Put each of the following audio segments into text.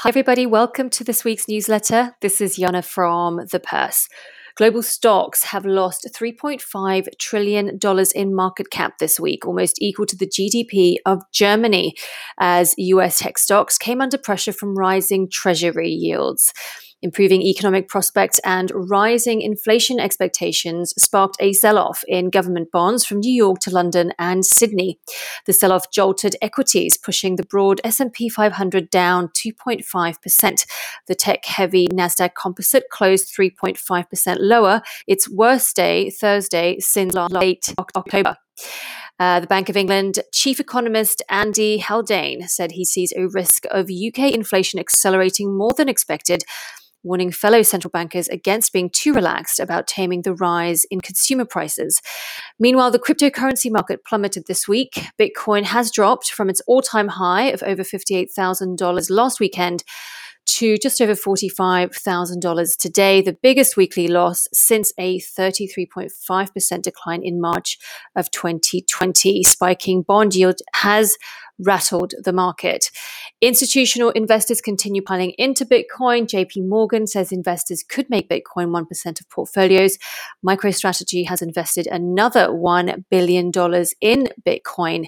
Hi, everybody. Welcome to this week's newsletter. This is Jana from The Purse. Global stocks have lost $3.5 trillion in market cap this week, almost equal to the GDP of Germany, as US tech stocks came under pressure from rising treasury yields. Improving economic prospects and rising inflation expectations sparked a sell-off in government bonds from New York to London and Sydney. The sell-off jolted equities, pushing the broad S&P 500 down 2.5%. The tech-heavy Nasdaq Composite closed 3.5% lower, its worst day Thursday since late October. Uh, the Bank of England chief economist Andy Haldane said he sees a risk of UK inflation accelerating more than expected warning fellow central bankers against being too relaxed about taming the rise in consumer prices. Meanwhile, the cryptocurrency market plummeted this week. Bitcoin has dropped from its all time high of over $58,000 last weekend to just over $45,000 today, the biggest weekly loss since a 33.5% decline in March of 2020. Spiking bond yield has rattled the market. Institutional investors continue piling into Bitcoin. JP Morgan says investors could make Bitcoin 1% of portfolios. MicroStrategy has invested another $1 billion in Bitcoin.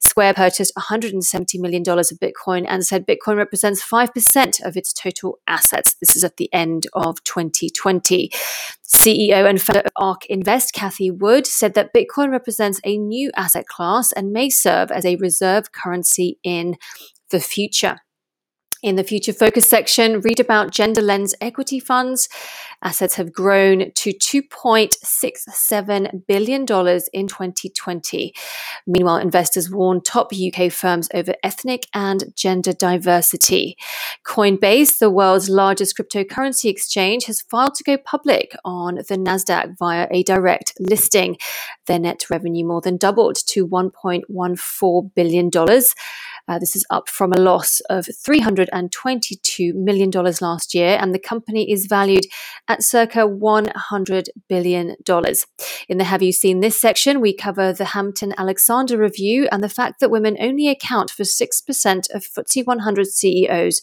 Square purchased $170 million of Bitcoin and said Bitcoin represents 5% of its total assets. This is at the end of 2020. CEO and founder of ARK Invest, Cathie Wood, said that Bitcoin represents a new asset class and may serve as a reserve currency in the future. In the future focus section, read about Gender Lens equity funds. Assets have grown to $2.67 billion in 2020. Meanwhile, investors warn top UK firms over ethnic and gender diversity. Coinbase, the world's largest cryptocurrency exchange, has filed to go public on the NASDAQ via a direct listing. Their net revenue more than doubled to $1.14 billion. Uh, this is up from a loss of $322 million last year, and the company is valued at circa $100 billion. In the Have You Seen This section, we cover the Hampton Alexander review and the fact that women only account for 6% of FTSE 100 CEOs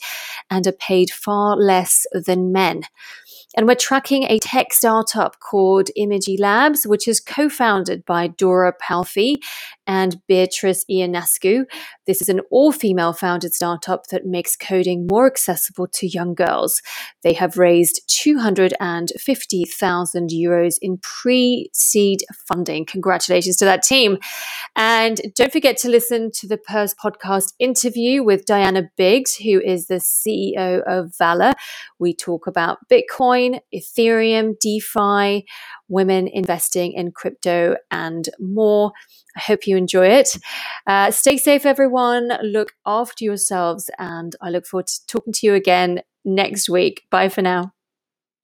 and are paid far less than men. And we're tracking a tech startup called Imagi Labs, which is co founded by Dora Palfi and Beatrice Ionescu. This is an all female founded startup that makes coding more accessible to young girls. They have raised 250,000 euros in pre seed funding. Congratulations to that team. And don't forget to listen to the Purse podcast interview with Diana Biggs, who is the CEO of Valour. We talk about Bitcoin, Ethereum, DeFi, women investing in crypto, and more. I hope you enjoy it. Uh, stay safe, everyone. Look after yourselves, and I look forward to talking to you again next week. Bye for now.